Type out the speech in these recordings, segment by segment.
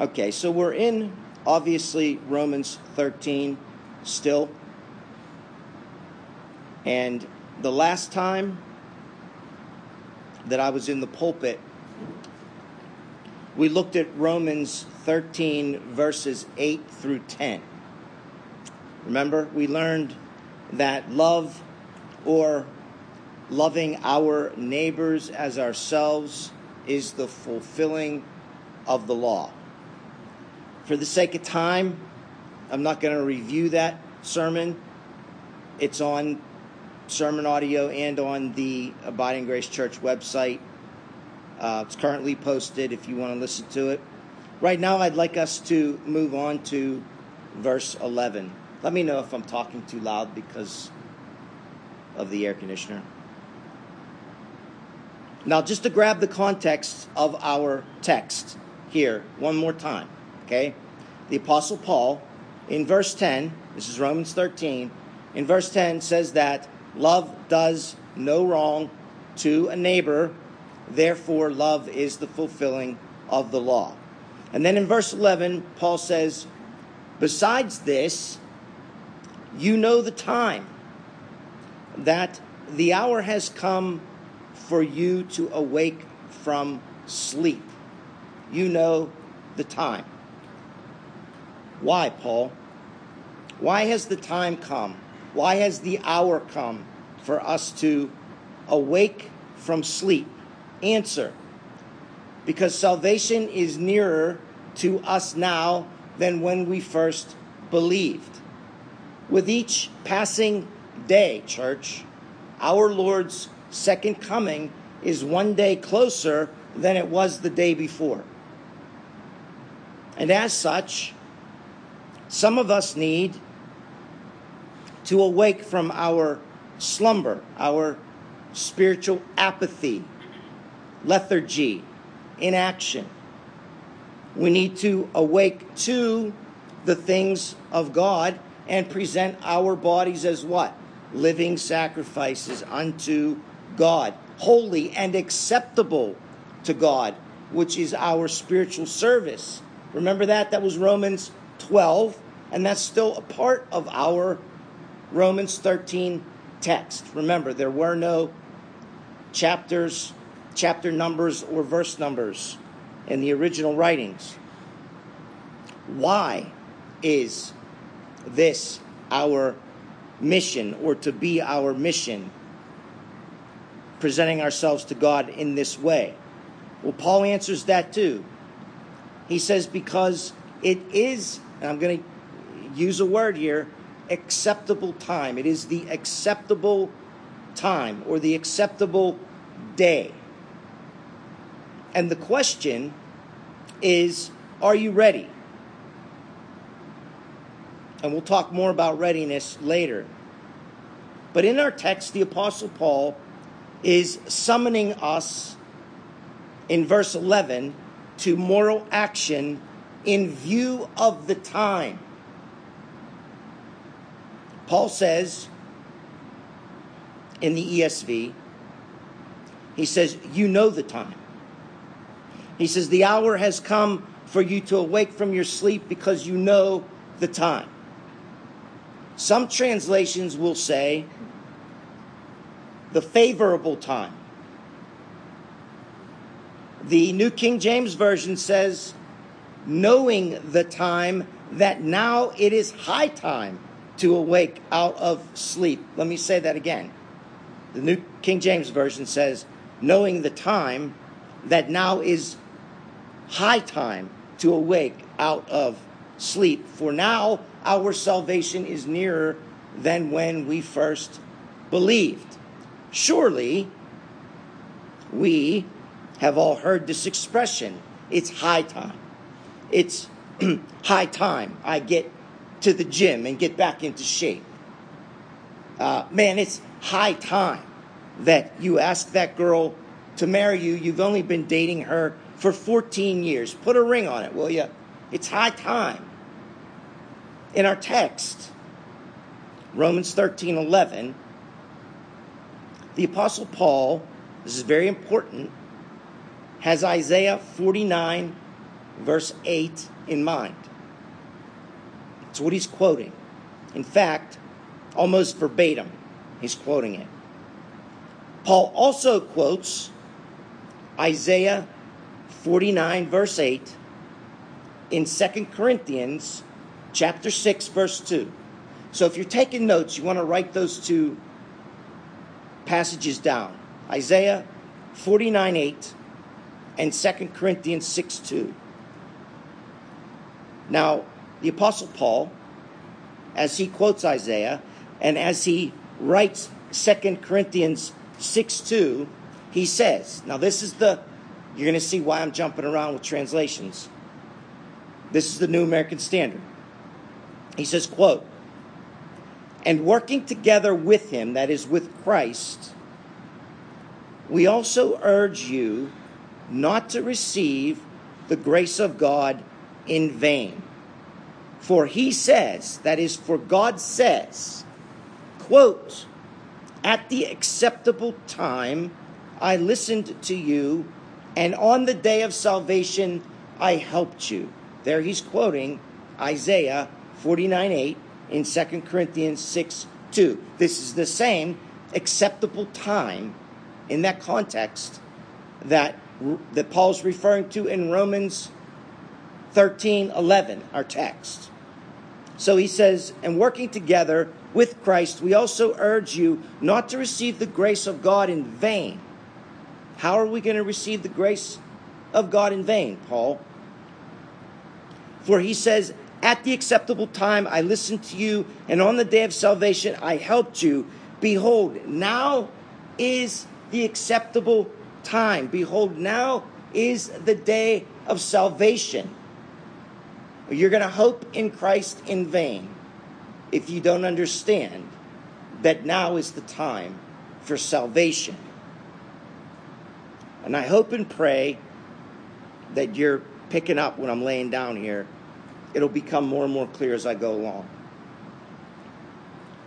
Okay, so we're in obviously Romans 13 still. And the last time that I was in the pulpit, we looked at Romans 13, verses 8 through 10. Remember, we learned that love or loving our neighbors as ourselves is the fulfilling of the law. For the sake of time, I'm not going to review that sermon. It's on sermon audio and on the Abiding Grace Church website. Uh, it's currently posted if you want to listen to it. Right now, I'd like us to move on to verse 11. Let me know if I'm talking too loud because of the air conditioner. Now, just to grab the context of our text here one more time, okay? The Apostle Paul, in verse 10, this is Romans 13, in verse 10 says that love does no wrong to a neighbor, therefore, love is the fulfilling of the law. And then in verse 11, Paul says, Besides this, you know the time, that the hour has come for you to awake from sleep. You know the time. Why, Paul? Why has the time come? Why has the hour come for us to awake from sleep? Answer because salvation is nearer to us now than when we first believed. With each passing day, church, our Lord's second coming is one day closer than it was the day before. And as such, some of us need to awake from our slumber, our spiritual apathy, lethargy, inaction. We need to awake to the things of God and present our bodies as what? Living sacrifices unto God, holy and acceptable to God, which is our spiritual service. Remember that? That was Romans 12, and that's still a part of our Romans 13 text. Remember, there were no chapters, chapter numbers, or verse numbers in the original writings. Why is this our mission, or to be our mission? presenting ourselves to God in this way? Well, Paul answers that too. He says, because it is, and I'm going to use a word here, acceptable time. It is the acceptable time or the acceptable day. And the question is, are you ready? And we'll talk more about readiness later. But in our text, the Apostle Paul is summoning us in verse 11 to moral action in view of the time. Paul says in the ESV, he says, You know the time. He says, The hour has come for you to awake from your sleep because you know the time. Some translations will say, the favorable time. The New King James Version says, knowing the time that now it is high time to awake out of sleep. Let me say that again. The New King James Version says, knowing the time that now is high time to awake out of sleep. For now our salvation is nearer than when we first believed. Surely we have all heard this expression it's high time. It's high time I get to the gym and get back into shape. Uh, man, it's high time that you ask that girl to marry you. You've only been dating her for 14 years. Put a ring on it, will you? It's high time. In our text, Romans 13 11, the Apostle Paul, this is very important, has Isaiah 49 verse 8 in mind. It's what he's quoting. In fact, almost verbatim, he's quoting it. Paul also quotes Isaiah 49, verse 8, in 2 Corinthians chapter 6, verse 2. So if you're taking notes, you want to write those two passages down Isaiah 49, 8, and 2 Corinthians 6, 2. Now, the Apostle Paul, as he quotes Isaiah, and as he writes 2 Corinthians 6 2, he says, now this is the, you're going to see why I'm jumping around with translations. This is the New American Standard. He says, quote, and working together with him, that is, with Christ, we also urge you not to receive the grace of God in vain. For he says, that is, for God says, quote, at the acceptable time I listened to you, and on the day of salvation I helped you. There he's quoting Isaiah 49 8 in 2 Corinthians 6 2. This is the same acceptable time in that context that, that Paul's referring to in Romans 13 11, our text. So he says, and working together with Christ, we also urge you not to receive the grace of God in vain. How are we going to receive the grace of God in vain, Paul? For he says, At the acceptable time I listened to you, and on the day of salvation I helped you. Behold, now is the acceptable time. Behold, now is the day of salvation. You're going to hope in Christ in vain if you don't understand that now is the time for salvation. And I hope and pray that you're picking up when I'm laying down here. It'll become more and more clear as I go along.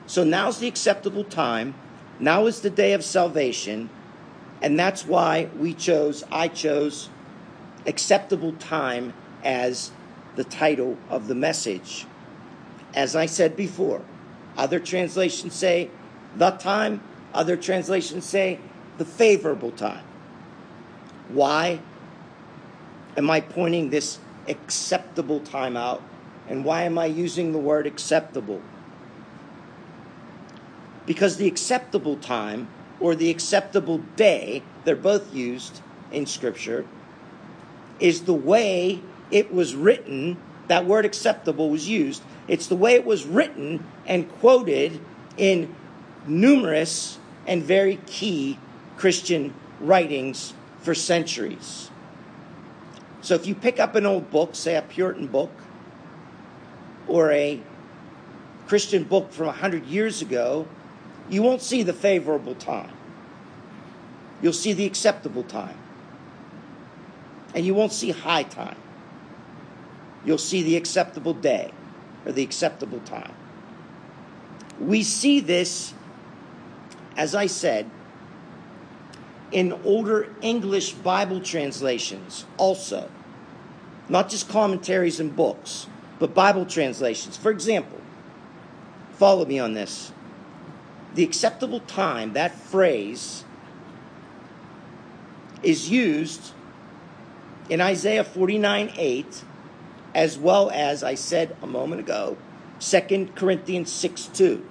So now's the acceptable time. Now is the day of salvation. And that's why we chose, I chose acceptable time as the title of the message. As I said before, other translations say the time, other translations say the favorable time. Why am I pointing this acceptable time out? And why am I using the word acceptable? Because the acceptable time or the acceptable day, they're both used in Scripture, is the way it was written. That word acceptable was used. It's the way it was written and quoted in numerous and very key Christian writings for centuries. So if you pick up an old book, say a Puritan book, or a Christian book from 100 years ago, you won't see the favorable time. You'll see the acceptable time. And you won't see high time. You'll see the acceptable day or the acceptable time. We see this, as I said, in older English Bible translations also. Not just commentaries and books, but Bible translations. For example, follow me on this. The acceptable time, that phrase, is used in Isaiah 49 8, as well as I said a moment ago, 2 Corinthians 6 2.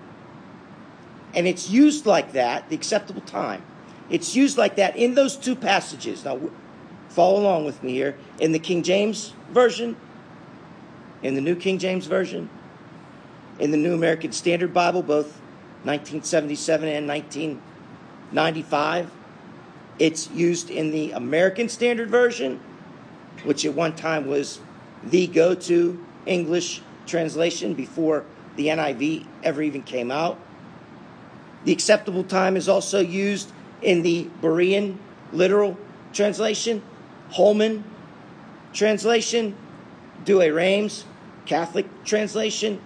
And it's used like that, the acceptable time, it's used like that in those two passages. Now, follow along with me here. In the King James Version, in the New King James Version, in the New American Standard Bible, both 1977 and 1995. It's used in the American Standard Version, which at one time was the go to English translation before the NIV ever even came out. The acceptable time is also used in the Berean literal translation, Holman translation, Douay-Rheims Catholic translation,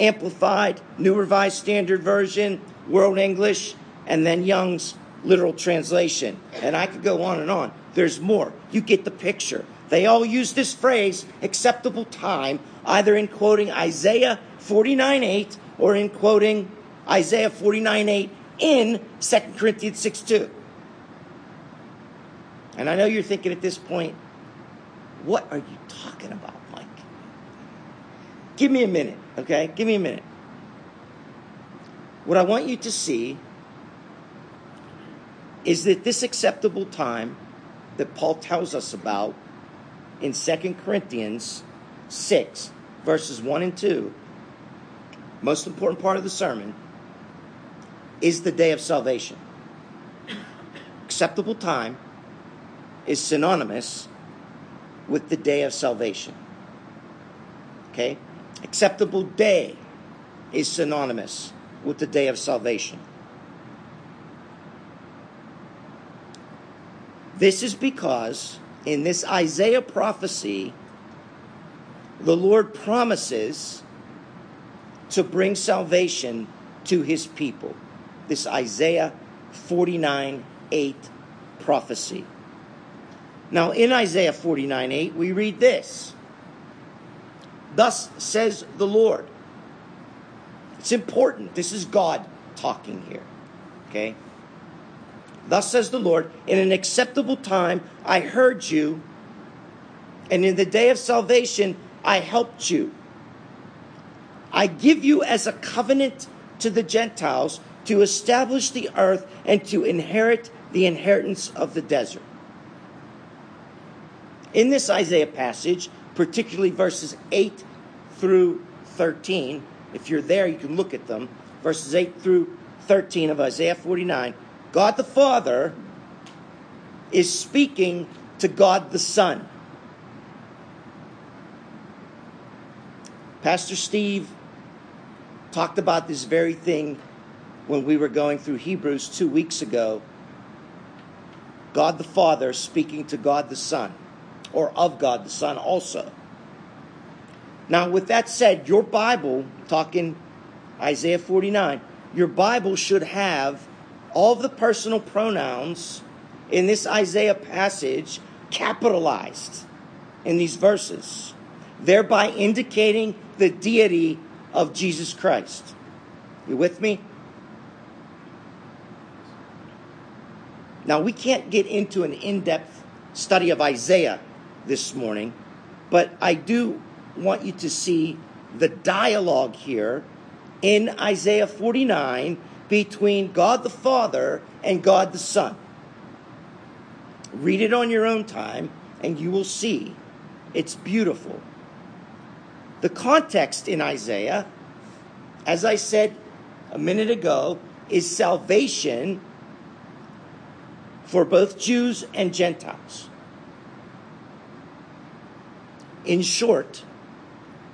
Amplified, New Revised Standard Version, World English, and then Young's literal translation. And I could go on and on. There's more. You get the picture. They all use this phrase, acceptable time, either in quoting Isaiah 49 8 or in quoting Isaiah 49 8 in 2 Corinthians 6 2. And I know you're thinking at this point, what are you talking about, Mike? Give me a minute, okay? Give me a minute. What I want you to see is that this acceptable time that Paul tells us about in 2 Corinthians 6, verses 1 and 2, most important part of the sermon, is the day of salvation. Acceptable time is synonymous with the day of salvation. Okay? Acceptable day is synonymous with the day of salvation. This is because in this Isaiah prophecy, the Lord promises to bring salvation to his people. This Isaiah 49 8 prophecy. Now, in Isaiah 49 8, we read this Thus says the Lord. It's important. This is God talking here. Okay? Thus says the Lord, in an acceptable time I heard you, and in the day of salvation I helped you. I give you as a covenant to the Gentiles to establish the earth and to inherit the inheritance of the desert. In this Isaiah passage, particularly verses 8 through 13, if you're there, you can look at them. Verses 8 through 13 of Isaiah 49, God the Father is speaking to God the Son. Pastor Steve talked about this very thing when we were going through Hebrews two weeks ago. God the Father speaking to God the Son, or of God the Son also. Now, with that said, your Bible, talking Isaiah 49, your Bible should have all of the personal pronouns in this Isaiah passage capitalized in these verses, thereby indicating the deity of Jesus Christ. You with me? Now, we can't get into an in depth study of Isaiah this morning, but I do want you to see the dialogue here in Isaiah 49 between God the Father and God the Son. Read it on your own time, and you will see it's beautiful. The context in Isaiah, as I said a minute ago, is salvation for both Jews and Gentiles. In short,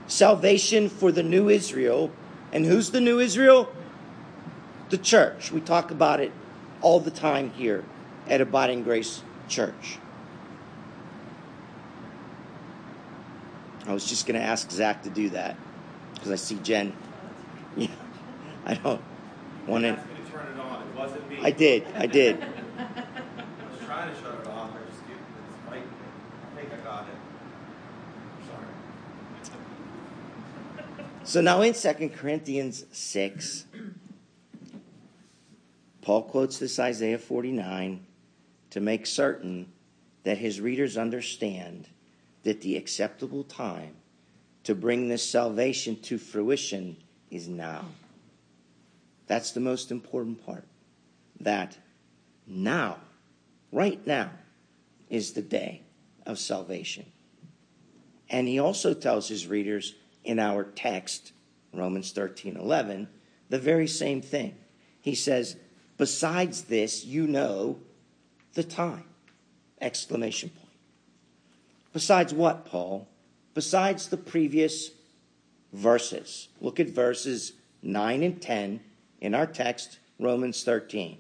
salvation for the new Israel. And who's the new Israel? The church. We talk about it all the time here at Abiding Grace Church. I was just going to ask Zach to do that because I see Jen. Yeah, I don't want to. it on. It wasn't me. I did. I did. I was trying to shut it off. I just get it's right. I think I got it. Sorry. So now in 2 Corinthians 6, Paul quotes this Isaiah 49 to make certain that his readers understand that the acceptable time to bring this salvation to fruition is now. That's the most important part. That now, right now, is the day of salvation. And he also tells his readers in our text, Romans 13 11, the very same thing. He says, Besides this, you know the time. Exclamation point. Besides what, Paul? Besides the previous verses. Look at verses 9 and 10 in our text, Romans 13.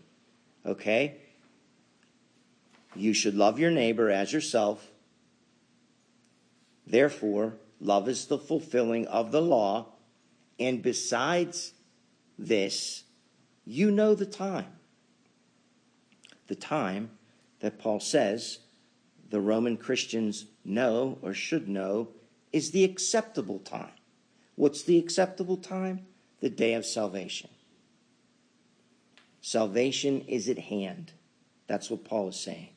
Okay? You should love your neighbor as yourself. Therefore, love is the fulfilling of the law. And besides this, you know the time. The time that Paul says the Roman Christians know or should know is the acceptable time. What's the acceptable time? The day of salvation. Salvation is at hand. That's what Paul is saying.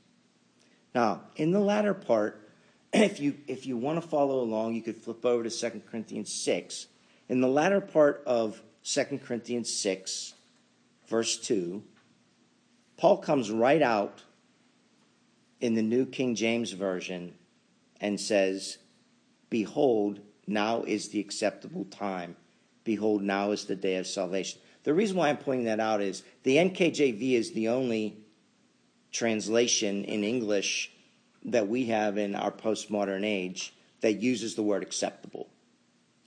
Now, in the latter part, if you if you want to follow along, you could flip over to 2 Corinthians 6. In the latter part of 2 Corinthians 6, verse 2, Paul comes right out in the New King James Version and says, Behold, now is the acceptable time. Behold, now is the day of salvation. The reason why I'm pointing that out is the NKJV is the only translation in English that we have in our postmodern age that uses the word acceptable,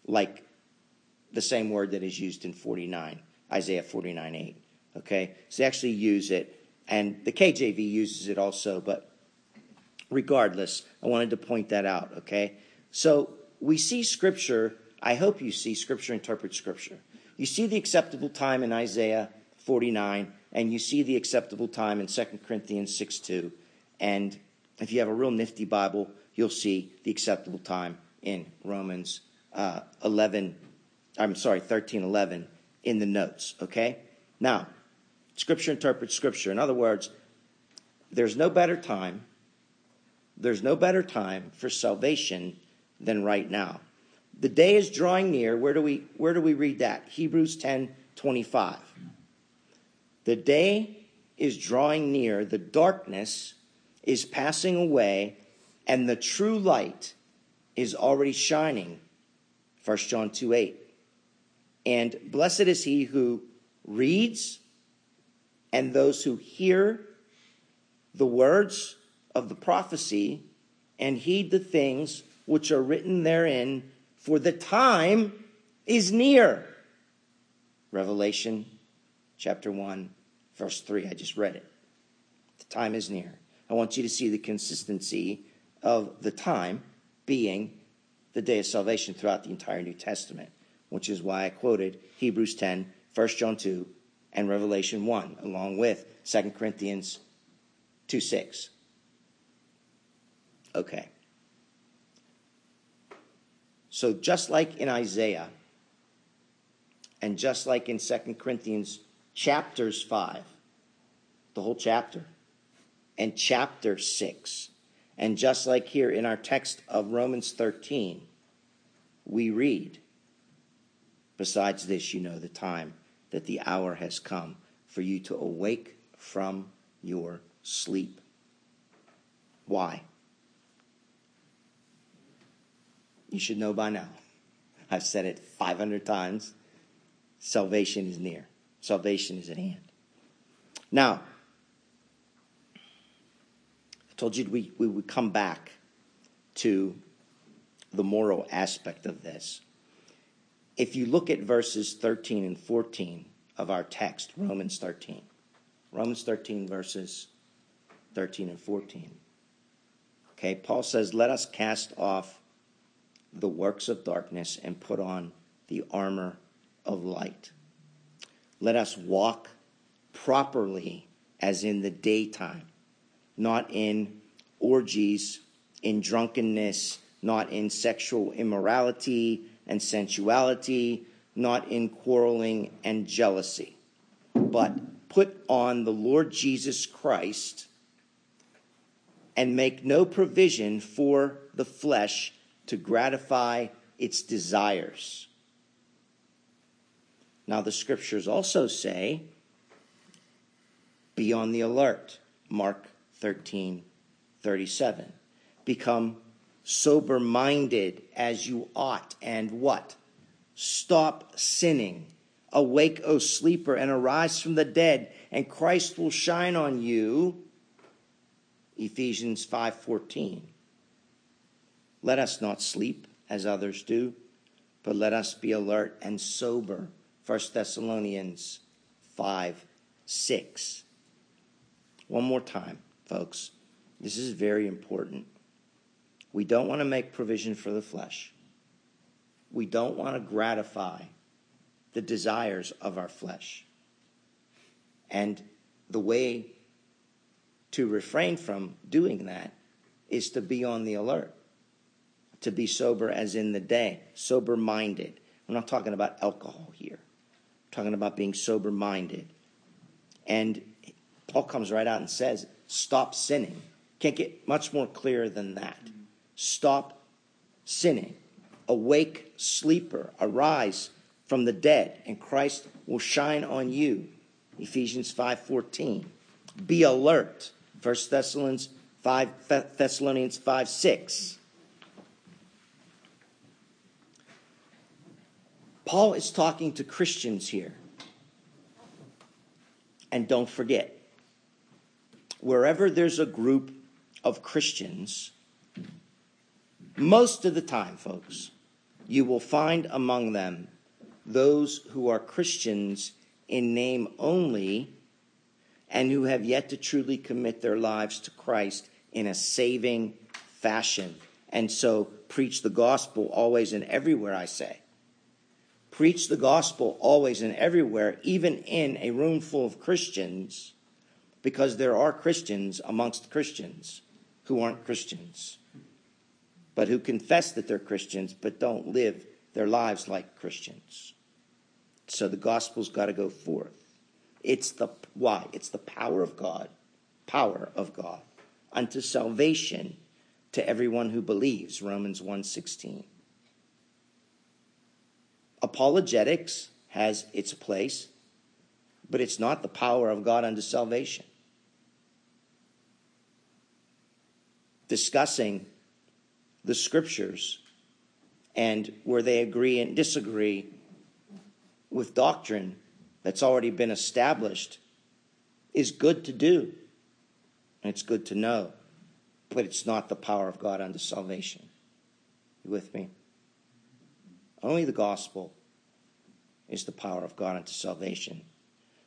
like the same word that is used in 49, Isaiah 49 8. Okay? So they actually use it, and the KJV uses it also, but regardless, I wanted to point that out. Okay? So we see Scripture, I hope you see Scripture interpret Scripture. You see the acceptable time in Isaiah 49, and you see the acceptable time in 2 Corinthians 6 2. And if you have a real nifty Bible, you'll see the acceptable time in Romans uh, 11, I'm sorry, 13 11 in the notes, okay? Now, Scripture interprets Scripture. In other words, there's no better time, there's no better time for salvation than right now. The day is drawing near. Where do we where do we read that? Hebrews 10 25. The day is drawing near, the darkness is passing away, and the true light is already shining. 1 John 2 8. And blessed is he who reads and those who hear the words of the prophecy and heed the things which are written therein, for the time is near. Revelation chapter 1, verse 3. I just read it. The time is near. I want you to see the consistency of the time being the day of salvation throughout the entire New Testament, which is why I quoted Hebrews 10, 1 John 2, and Revelation 1, along with 2 Corinthians 2 6. Okay. So, just like in Isaiah, and just like in 2 Corinthians chapters 5, the whole chapter, and chapter 6. And just like here in our text of Romans 13, we read, Besides this, you know the time that the hour has come for you to awake from your sleep. Why? You should know by now. I've said it 500 times. Salvation is near, salvation is at hand. Now, I told you we, we would come back to the moral aspect of this. If you look at verses 13 and 14 of our text, Romans 13, Romans 13, verses 13 and 14. Okay, Paul says, Let us cast off the works of darkness and put on the armor of light. Let us walk properly as in the daytime not in orgies, in drunkenness, not in sexual immorality and sensuality, not in quarreling and jealousy, but put on the Lord Jesus Christ and make no provision for the flesh to gratify its desires. Now, the scriptures also say, be on the alert. Mark 13 37. Become sober minded as you ought, and what? Stop sinning. Awake, O sleeper, and arise from the dead, and Christ will shine on you. Ephesians 5:14. Let us not sleep as others do, but let us be alert and sober. 1 Thessalonians 5 6. One more time folks. This is very important. We don't want to make provision for the flesh. We don't want to gratify the desires of our flesh. And the way to refrain from doing that is to be on the alert, to be sober as in the day, sober minded. We're not talking about alcohol here, talking about being sober minded. And Paul comes right out and says, Stop sinning. Can't get much more clear than that. Stop sinning. Awake, sleeper, arise from the dead, and Christ will shine on you. Ephesians 5:14. Be alert. 1 Thessalonians 5 Thessalonians 5 6. Paul is talking to Christians here. And don't forget, wherever there's a group of Christians, most of the time, folks, you will find among them those who are Christians in name only and who have yet to truly commit their lives to Christ in a saving fashion. And so preach the gospel always and everywhere, I say. Preach the gospel always and everywhere, even in a room full of Christians, because there are Christians amongst Christians who aren't Christians, but who confess that they're Christians, but don't live their lives like Christians. So the gospel's got to go forth. It's the why? It's the power of God, power of God unto salvation to everyone who believes, Romans 1:16. Apologetics has its place, but it's not the power of God unto salvation. Discussing the scriptures and where they agree and disagree with doctrine that's already been established is good to do. And it's good to know. But it's not the power of God unto salvation. You with me? Only the gospel is the power of God unto salvation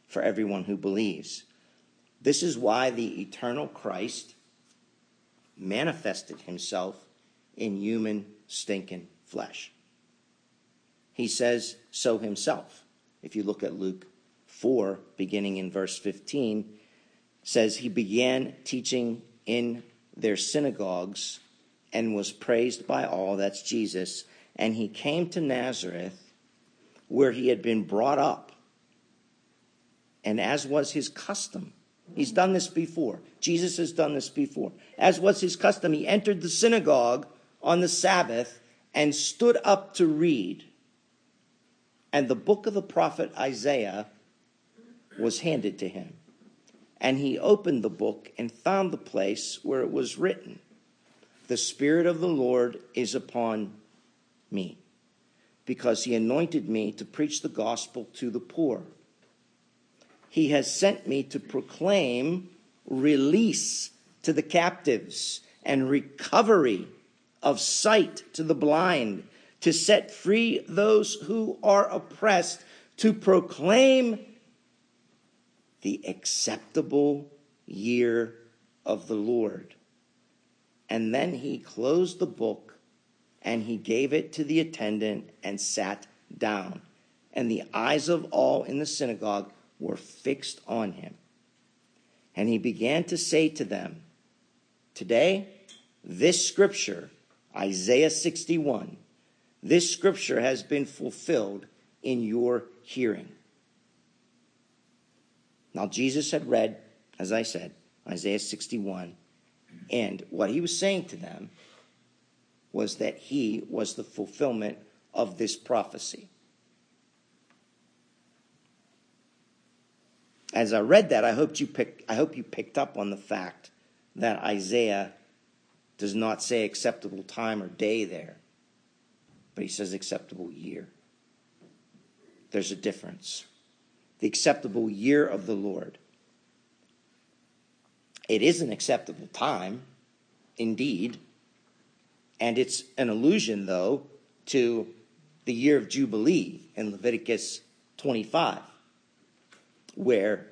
for everyone who believes. This is why the eternal Christ manifested himself in human stinking flesh. He says so himself. If you look at Luke 4, beginning in verse 15, says he began teaching in their synagogues and was praised by all. That's Jesus. And he came to Nazareth where he had been brought up. And as was his custom, he's done this before. Jesus has done this before. As was his custom, he entered the synagogue on the Sabbath and stood up to read and the book of the prophet Isaiah was handed to him. And he opened the book and found the place where it was written The Spirit of the Lord is upon me, because he anointed me to preach the gospel to the poor. He has sent me to proclaim release to the captives and recovery of sight to the blind to set free those who are oppressed, to proclaim the acceptable year of the Lord. And then he closed the book and he gave it to the attendant and sat down. And the eyes of all in the synagogue were fixed on him. And he began to say to them, Today, this scripture, Isaiah 61, this scripture has been fulfilled in your hearing. Now, Jesus had read, as I said, Isaiah 61, and what he was saying to them was that he was the fulfillment of this prophecy. As I read that, I hope you pick, I hope you picked up on the fact that Isaiah does not say acceptable time or day there but he says acceptable year. There's a difference. The acceptable year of the Lord. It is an acceptable time, indeed, and it's an allusion, though, to the year of Jubilee in Leviticus 25, where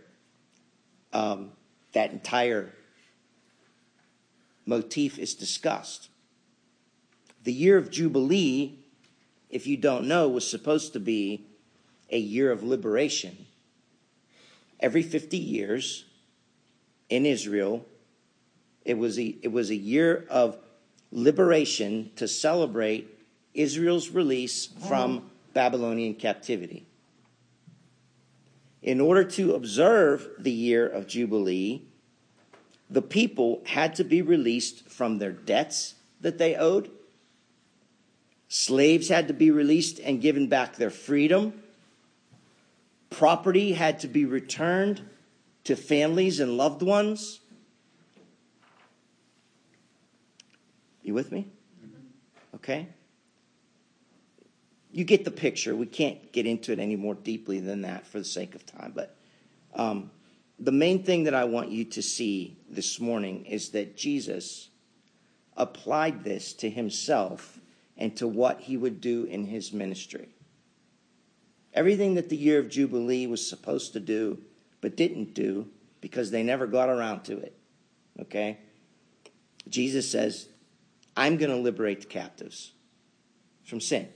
um, that entire motif is discussed. The year of Jubilee if you don't know, was supposed to be a year of liberation. Every 50 years in Israel, It was a, it was a year of liberation to celebrate Israel's release from Babylonian captivity. In order to observe the year of Jubilee, the people had to be released from their debts that they owed. Slaves had to be released and given back their freedom. Property had to be returned to families and loved ones. You with me? Okay? You get the picture. We can't get into it any more deeply than that for the sake of time. But um, the main thing that I want you to see this morning is that Jesus applied this to himself and to what he would do in his ministry. Everything that the year of Jubilee was supposed to do, but didn't do because they never got around to it. Okay? Jesus says, I'm going to liberate the captives from sin.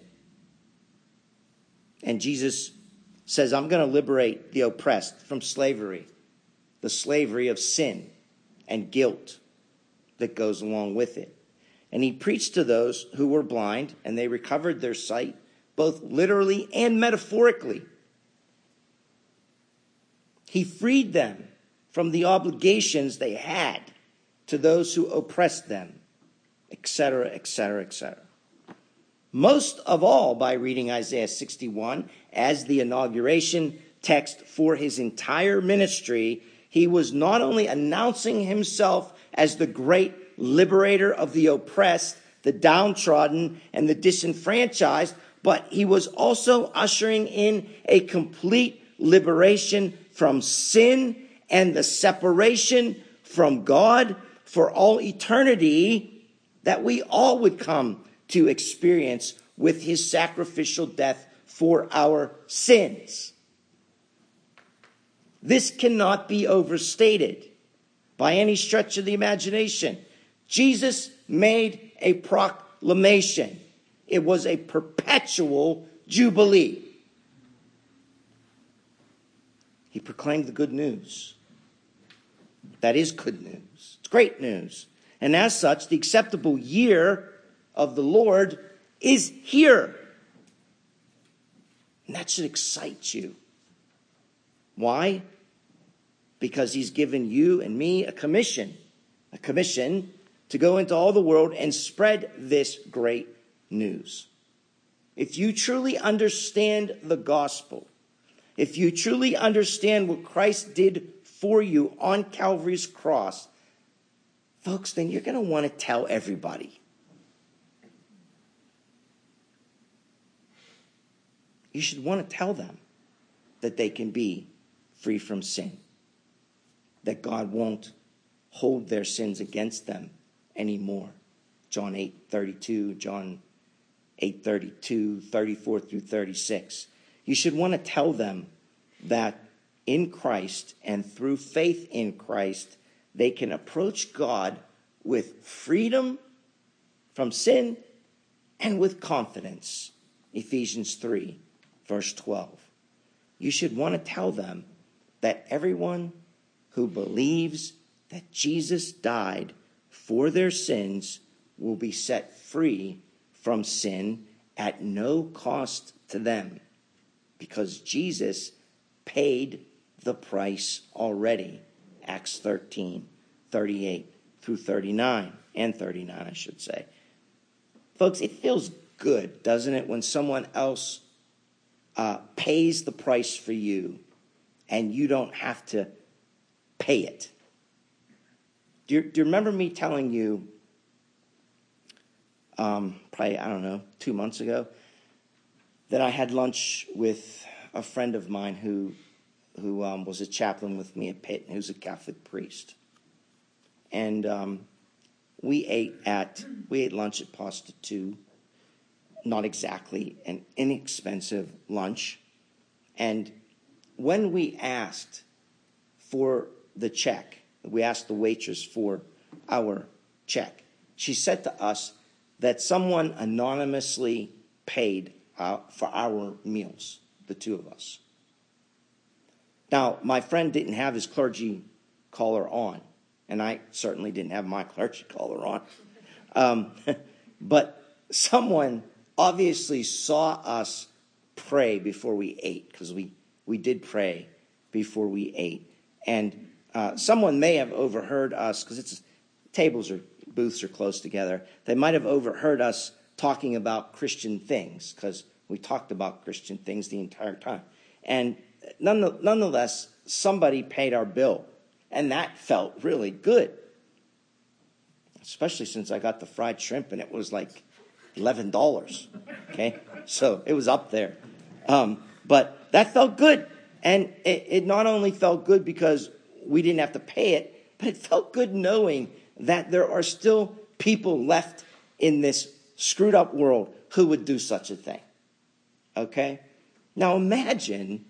And Jesus says, I'm going to liberate the oppressed from slavery, the slavery of sin and guilt that goes along with it. And he preached to those who were blind, and they recovered their sight, both literally and metaphorically. He freed them from the obligations they had to those who oppressed them etc., etc., etc. Most of all, by reading Isaiah 61 as the inauguration text for his entire ministry, he was not only announcing himself as the great liberator of the oppressed, the downtrodden, and the disenfranchised, but he was also ushering in a complete liberation from sin and the separation from God for all eternity that we all would come to experience with his sacrificial death for our sins. This cannot be overstated by any stretch of the imagination. Jesus made a proclamation. It was a perpetual jubilee. He proclaimed the good news. That is good news. It's great news. And as such, the acceptable year of the Lord is here. And that should excite you. Why? Because he's given you and me a commission, a commission to go into all the world and spread this great news. If you truly understand the gospel, if you truly understand what Christ did for you on Calvary's cross, folks, then you're going to want to tell everybody. You should want to tell them that they can be free from sin, that God won't hold their sins against them anymore. John 8 32, John 8 32, 34 through 36. You should want to tell them that in Christ and through faith in Christ, they can approach God with freedom from sin and with confidence. Ephesians 3, verse 12. You should want to tell them that everyone who believes that Jesus died for their sins will be set free from sin at no cost to them because Jesus paid the price already. Acts 13, 38 through 39 and 39, I should say. Folks, it feels good, doesn't it, when someone else uh, pays the price for you and you don't have to pay it? Do you, do you remember me telling you, um, probably, I don't know, two months ago, that I had lunch with a friend of mine who who um, was a chaplain with me at Pitt, and who's a Catholic priest. And um, we ate at we ate lunch at Pasta Two. Not exactly an inexpensive lunch, and when we asked for the check, we asked the waitress for our check. She said to us that someone anonymously paid uh, for our meals, the two of us. Now, my friend didn't have his clergy collar on, and I certainly didn't have my clergy collar on. Um, but someone obviously saw us pray before we ate, because we, we did pray before we ate. And uh, someone may have overheard us, because it's tables or booths are close together. They might have overheard us talking about Christian things, because we talked about Christian things the entire time. And nonetheless, somebody paid our bill, and that felt really good. Especially since I got the fried shrimp, and it was like eleven dollars. Okay, so it was up there, um, but that felt good, and it, it not only felt good because we didn't have to pay it, but it felt good knowing that there are still people left in this screwed up world who would do such a thing. Okay? Now imagine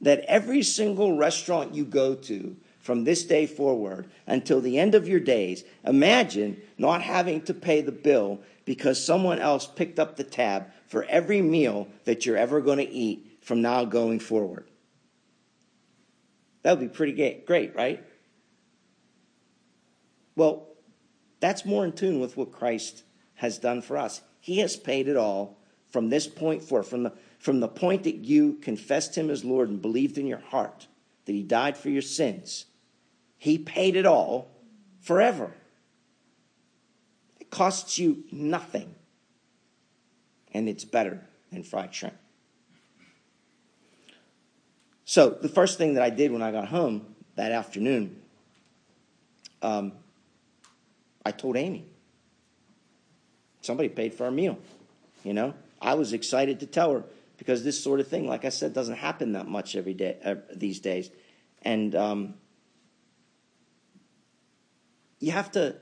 that every single restaurant you go to from this day forward until the end of your days, imagine not having to pay the bill because someone else picked up the tab for every meal that you're ever going to eat from now going forward. That would be pretty great, right? Well, that's more in tune with what Christ has done for us. He has paid it all from this point forward, from the, from the point that you confessed him as Lord and believed in your heart that he died for your sins. He paid it all forever. It costs you nothing. And it's better than fried shrimp. So, the first thing that I did when I got home that afternoon, um, I told Amy. Somebody paid for our meal, you know? I was excited to tell her because this sort of thing, like I said, doesn't happen that much every day uh, these days, and um, you have to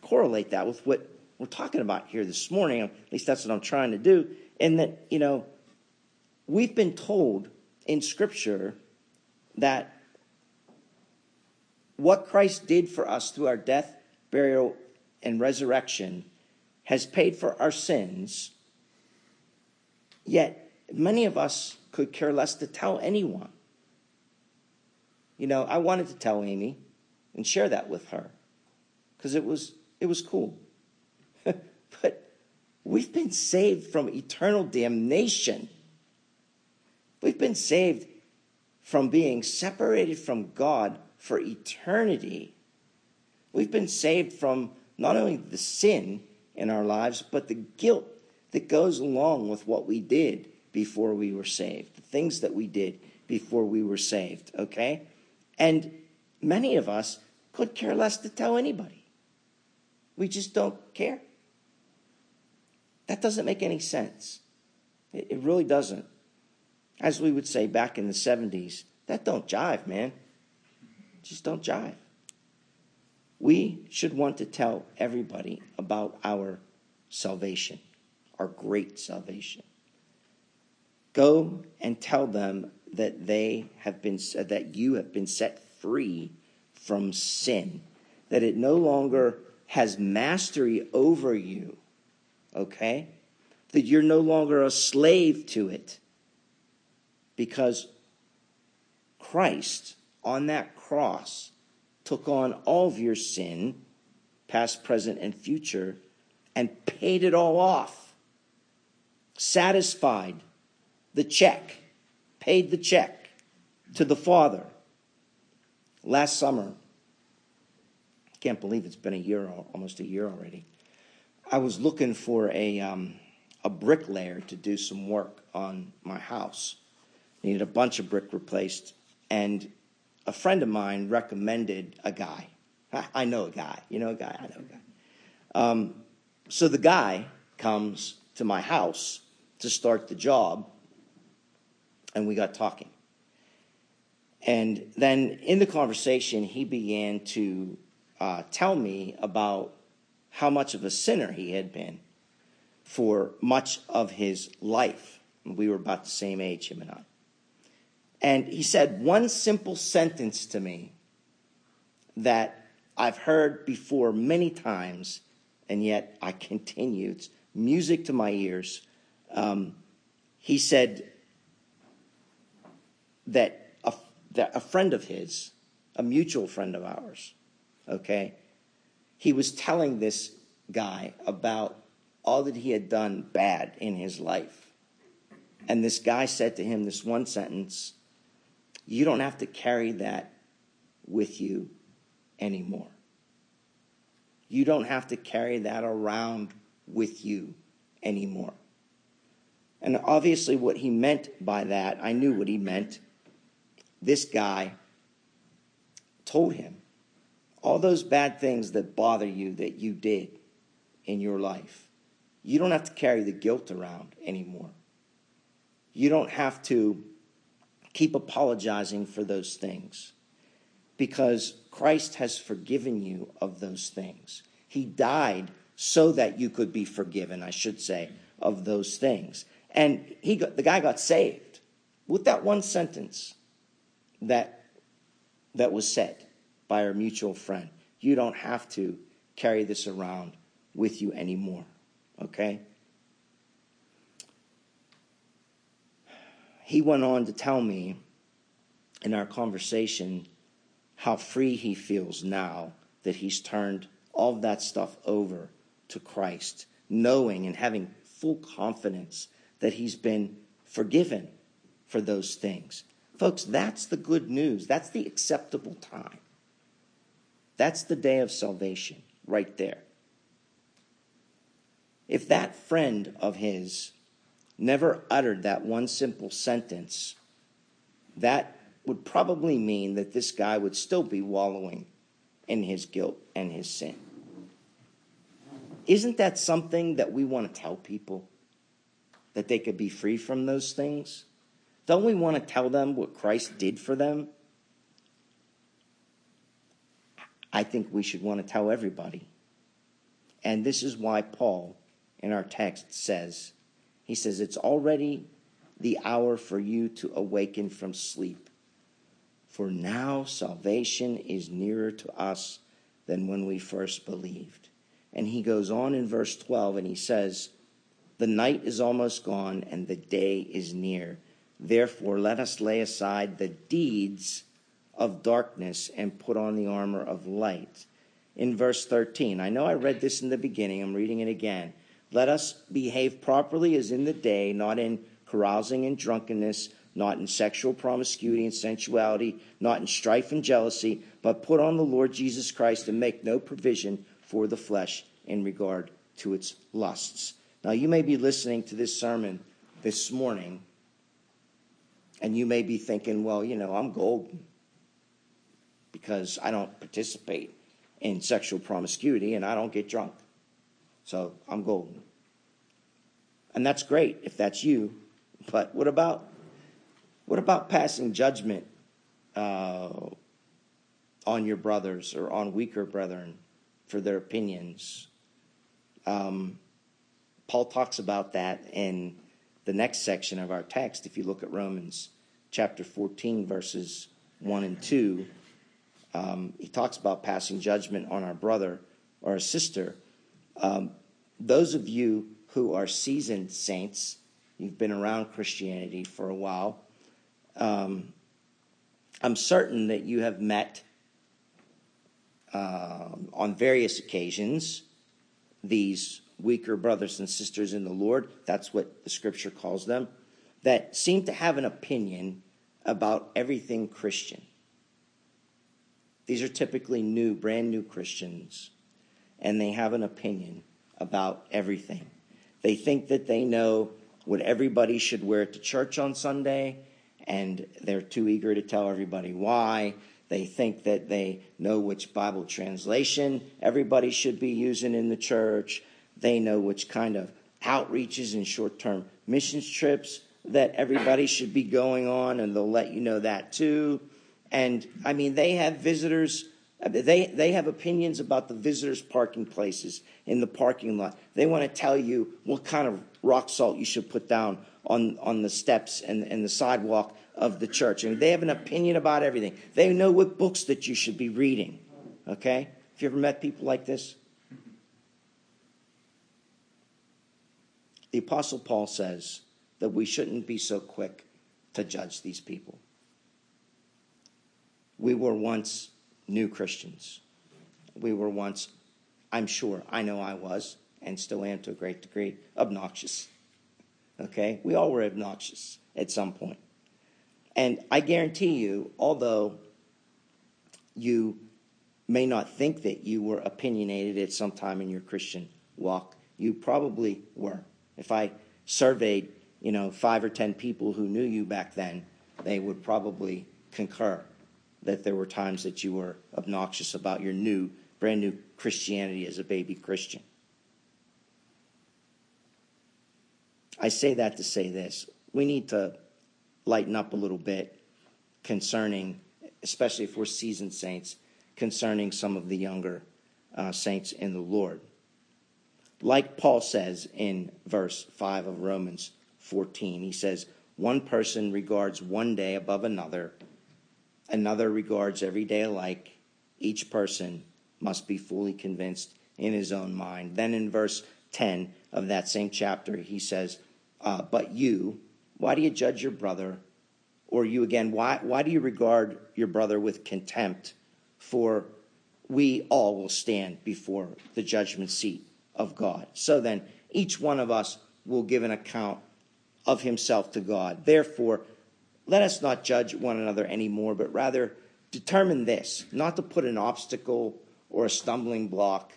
correlate that with what we're talking about here this morning. At least that's what I'm trying to do. And that you know, we've been told in Scripture that what Christ did for us through our death, burial, and resurrection has paid for our sins, yet many of us could care less to tell anyone. You know, I wanted to tell Amy and share that with her because it was it was cool. but we've been saved from eternal damnation. We've been saved from being separated from God for eternity. We've been saved from not only the sin in our lives, but the guilt that goes along with what we did before we were saved, the things that we did before we were saved, okay? And many of us could care less to tell anybody. We just don't care. That doesn't make any sense. It, really doesn't. As we would say back in the 70s, that don't jive, man. Just don't jive we should want to tell everybody about our salvation, our great salvation. Go and tell them that they have been that you have been set free from sin, that it no longer has mastery over you. Okay? That you're no longer a slave to it. Because Christ on that cross took on all of your sin, past, present, and future, and paid it all off. Satisfied the check, paid the check to the Father. Last summer, I can't believe it's been a year, almost a year already. I was looking for a, um, a bricklayer to do some work on my house. Needed a bunch of brick replaced, and a friend of mine recommended a guy. I know a guy. You know a guy? I know a guy. Um, so the guy comes to my house to start the job, and we got talking. And then in the conversation, he began to uh, tell me about how much of a sinner he had been for much of his life. We were about the same age, him and I. And he said one simple sentence to me that I've heard before many times, and yet I continue. It's music to my ears. Um, he said that a, that a friend of his a mutual friend of ours. Okay? He was telling this guy about all that he had done bad in his life. And this guy said to him this one sentence You don't have to carry that with you anymore. You don't have to carry that around with you anymore. And obviously, what he meant by that, I knew what he meant. This guy told him all those bad things that bother you that you did in your life, you don't have to carry the guilt around anymore. You don't have to keep apologizing for those things because Christ has forgiven you of those things. He died so that you could be forgiven, I should say, of those things. And he got, the guy got saved with that one sentence that, that was said by our mutual friend. You don't have to carry this around with you anymore. Okay? He went on to tell me in our conversation how free he feels now that he's turned all of that stuff over to Christ, knowing and having full confidence that he's been forgiven for those things. Folks, that's the good news. That's the acceptable time. That's the day of salvation right there. If that friend of his never uttered that one simple sentence, that would probably mean that this guy would still be wallowing in his guilt and his sin. Isn't that something that we want to tell people? That they could be free from those things? Don't we want to tell them what Christ did for them? I think we should want to tell everybody. And this is why Paul in our text says, he says, it's already the hour for you to awaken from sleep. For now salvation is nearer to us than when we first believed. And he goes on in verse 12 and he says, The night is almost gone and the day is near. Therefore, let us lay aside the deeds of darkness and put on the armor of light. In verse 13, I know I read this in the beginning, I'm reading it again. Let us behave properly as in the day, not in carousing and drunkenness, not in sexual promiscuity and sensuality, not in strife and jealousy, but put on the Lord Jesus Christ and make no provision for the flesh in regard to its lusts. Now, you may be listening to this sermon this morning, and you may be thinking, well, you know, I'm golden because I don't participate in sexual promiscuity and I don't get drunk. So I'm golden. And that's great if that's you. But what about what about passing judgment uh, on your brothers or on weaker brethren for their opinions? Um, Paul talks about that in the next section of our text. If you look at Romans chapter 14, verses 1 and 2, um, he talks about passing judgment on our brother or a sister. Um, those of you who are seasoned saints, you've been around Christianity for a while, um, I'm certain that you have met uh, on various occasions these weaker brothers and sisters in the Lord. That's what the scripture calls them, that seem to have an opinion about everything Christian. These are typically new, brand new Christians, and they have an opinion about everything. They think that they know what everybody should wear to church on Sunday, and they're too eager to tell everybody why. They think that they know which Bible translation everybody should be using in the church. They know which kind of outreaches and short term missions trips that everybody should be going on, and they'll let you know that too. And I mean, they have visitors they, they have opinions about the visitors' parking places in the parking lot. They want to tell you what kind of rock salt you should put down on, on the steps and, and the sidewalk of the church. And they have an opinion about everything. They know what books that you should be reading. Okay? Have you ever met people like this? The Apostle Paul says that we shouldn't be so quick to judge these people. We were once new Christians. We were once, I'm sure, I know I was, and still am to a great degree, obnoxious. Okay? We all were obnoxious at some point. And I guarantee you, although you may not think that you were opinionated at some time in your Christian walk, you probably were. If I surveyed, you know, five or ten people who knew you back then, they would probably concur that there were times that you were obnoxious about your new, brand new Christianity as a baby Christian. I say that to say this. We need to lighten up a little bit concerning, especially if we're seasoned saints, concerning some of the younger uh, saints in the Lord. Like Paul says in verse 5 of Romans 14, he says, One person regards one day above another, another regards every day alike. Each person must be fully convinced in his own mind. Then in verse 10 of that same chapter, he says, uh, But you, why do you judge your brother? Or you again, why, why do you regard your brother with contempt? For we all will stand before the judgment seat of God. So then, each one of us will give an account of himself to God. Therefore, let us not judge one another anymore, but rather determine this not to put an obstacle or a stumbling block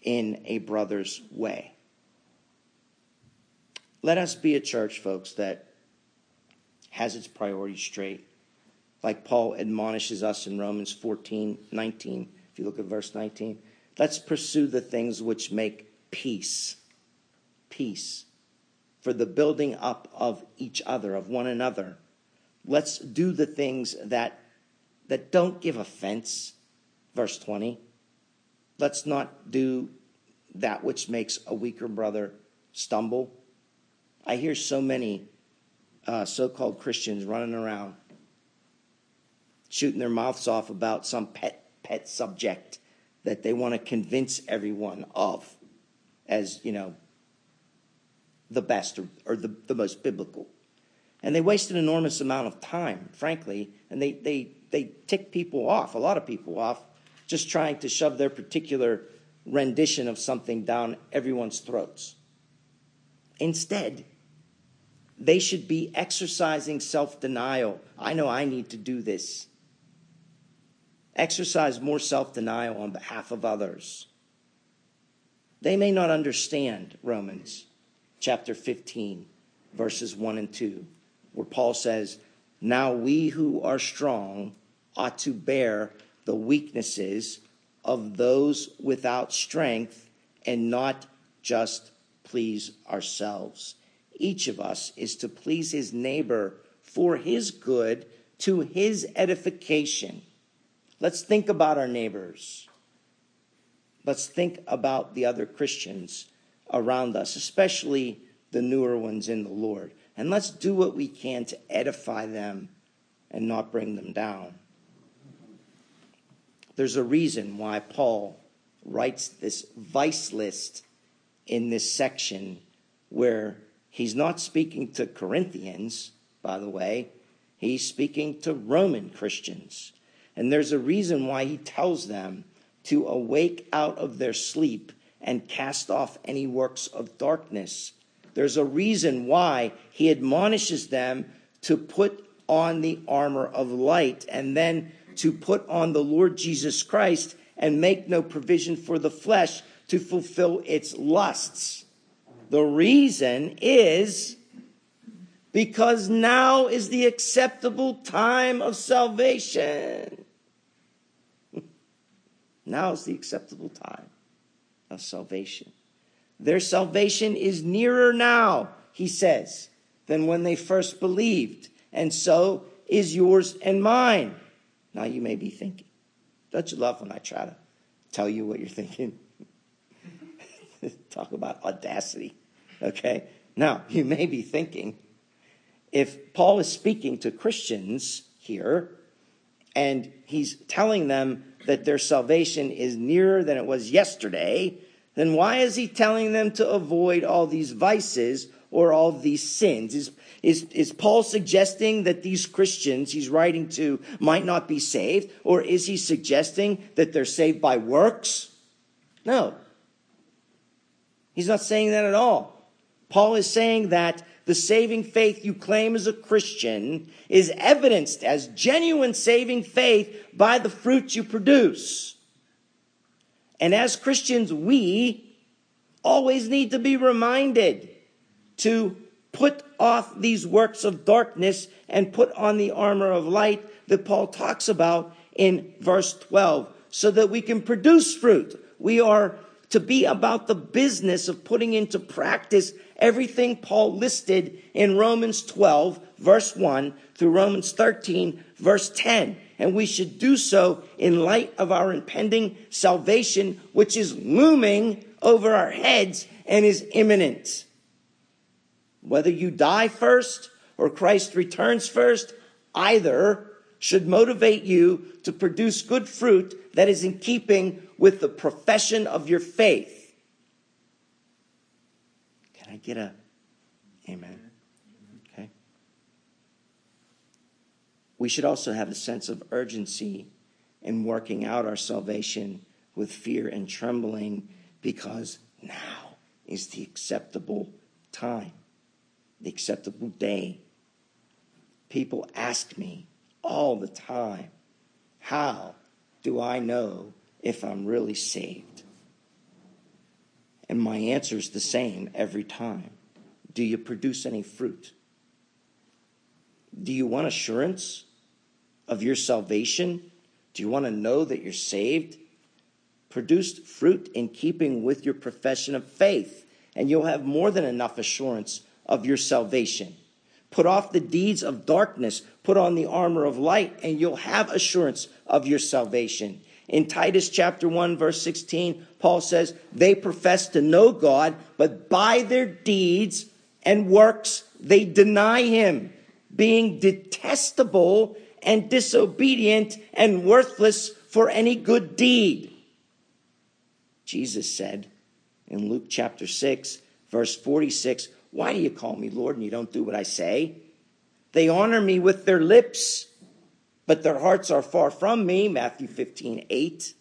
in a brother's way. Let us be a church, folks, that has its priorities straight. Like Paul admonishes us in Romans 14 19. If you look at verse 19, let's pursue the things which make peace. Peace. For the building up of each other, of one another. Let's do the things that, that don't give offense. Verse 20. Let's not do that which makes a weaker brother stumble. I hear so many uh, so called Christians running around shooting their mouths off about some pet, pet subject that they want to convince everyone of as, you know, the best or, or the, the most biblical. And they waste an enormous amount of time, frankly, and they, they, they tick people off, a lot of people off, just trying to shove their particular rendition of something down everyone's throats. Instead, they should be exercising self denial. I know I need to do this. Exercise more self denial on behalf of others. They may not understand Romans chapter 15, verses 1 and 2, where Paul says, Now we who are strong ought to bear the weaknesses of those without strength and not just please ourselves each of us is to please his neighbor for his good to his edification. Let's think about our neighbors. Let's think about the other Christians around us, especially the newer ones in the Lord. And let's do what we can to edify them and not bring them down. There's a reason why Paul writes this vice list in this section where He's not speaking to Corinthians, by the way. He's speaking to Roman Christians. And there's a reason why he tells them to awake out of their sleep and cast off any works of darkness. There's a reason why he admonishes them to put on the armor of light and then to put on the Lord Jesus Christ and make no provision for the flesh to fulfill its lusts. The reason is because now is the acceptable time of salvation. now is the acceptable time of salvation. Their salvation is nearer now, he says, than when they first believed. And so is yours and mine. Now you may be thinking, don't you love when I try to tell you what you're thinking? Talk about audacity. Okay? Now, you may be thinking, if Paul is speaking to Christians here, and he's telling them that their salvation is nearer than it was yesterday, then why is he telling them to avoid all these vices, or all these sins? Is, is, is Paul suggesting that these Christians he's writing to might not be saved? Or is he suggesting that they're saved by works? No. He's not saying that at all. Paul is saying that the saving faith you claim as a Christian is evidenced as genuine saving faith by the fruit you produce. And as Christians, we always need to be reminded to put off these works of darkness and put on the armor of light that Paul talks about in verse 12 so that we can produce fruit. We are to be about the business of putting into practice everything Paul listed in Romans 12, verse 1 through Romans 13, verse 10 and we should do so in light of our impending salvation, which is looming over our heads and is imminent. Whether you die first or Christ returns first, either should motivate you to produce good fruit that is in keeping with the profession of your faith. Can I get a amen? We should also have a sense of urgency in working out our salvation with fear and trembling because now is the acceptable time, the acceptable day. People ask me all the time, How do I know if I'm really saved? And my answer is the same every time. Do you produce any fruit? Do you want assurance? Of your salvation? Do you want to know that you're saved? Produce fruit in keeping with your profession of faith, and you'll have more than enough assurance of your salvation. Put off the deeds of darkness, put on the armor of light, and you'll have assurance of your salvation. In Titus chapter 1, verse 16, Paul says, They profess to know God, but by their deeds and works they deny him, being detestable and disobedient and worthless for any good deed. Jesus said in Luke chapter 6, verse 46, Why do you call me Lord and you don't do what I say? They honor me with their lips, but their hearts are far from me. Matthew 15, 8.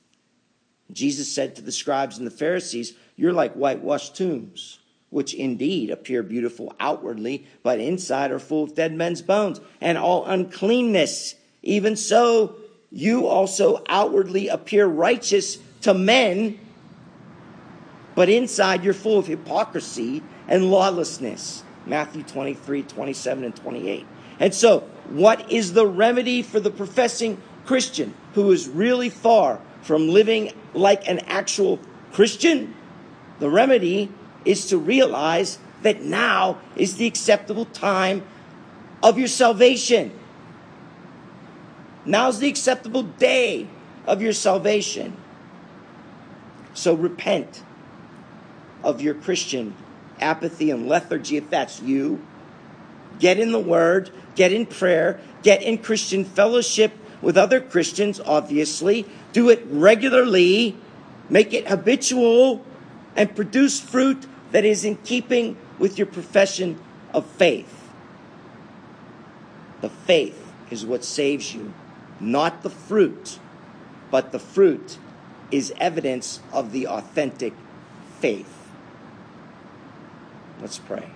Jesus said to the scribes and the Pharisees, You're like whitewashed tombs which indeed appear beautiful outwardly, but inside are full of dead men's bones and all uncleanness. Even so, you also outwardly appear righteous to men, but inside you're full of hypocrisy and lawlessness. Matthew 23, 27, and 28. And so, what is the remedy for the professing Christian who is really far from living like an actual Christian? The remedy is to realize that now is the acceptable time of your salvation. Now's the acceptable day of your salvation. So repent of your Christian apathy and lethargy if that's you. Get in the Word, get in prayer, get in Christian fellowship with other Christians, obviously. Do it regularly, make it habitual, and produce fruit that is in keeping with your profession of faith. The faith is what saves you, not the fruit, but the fruit is evidence of the authentic faith. Let's pray.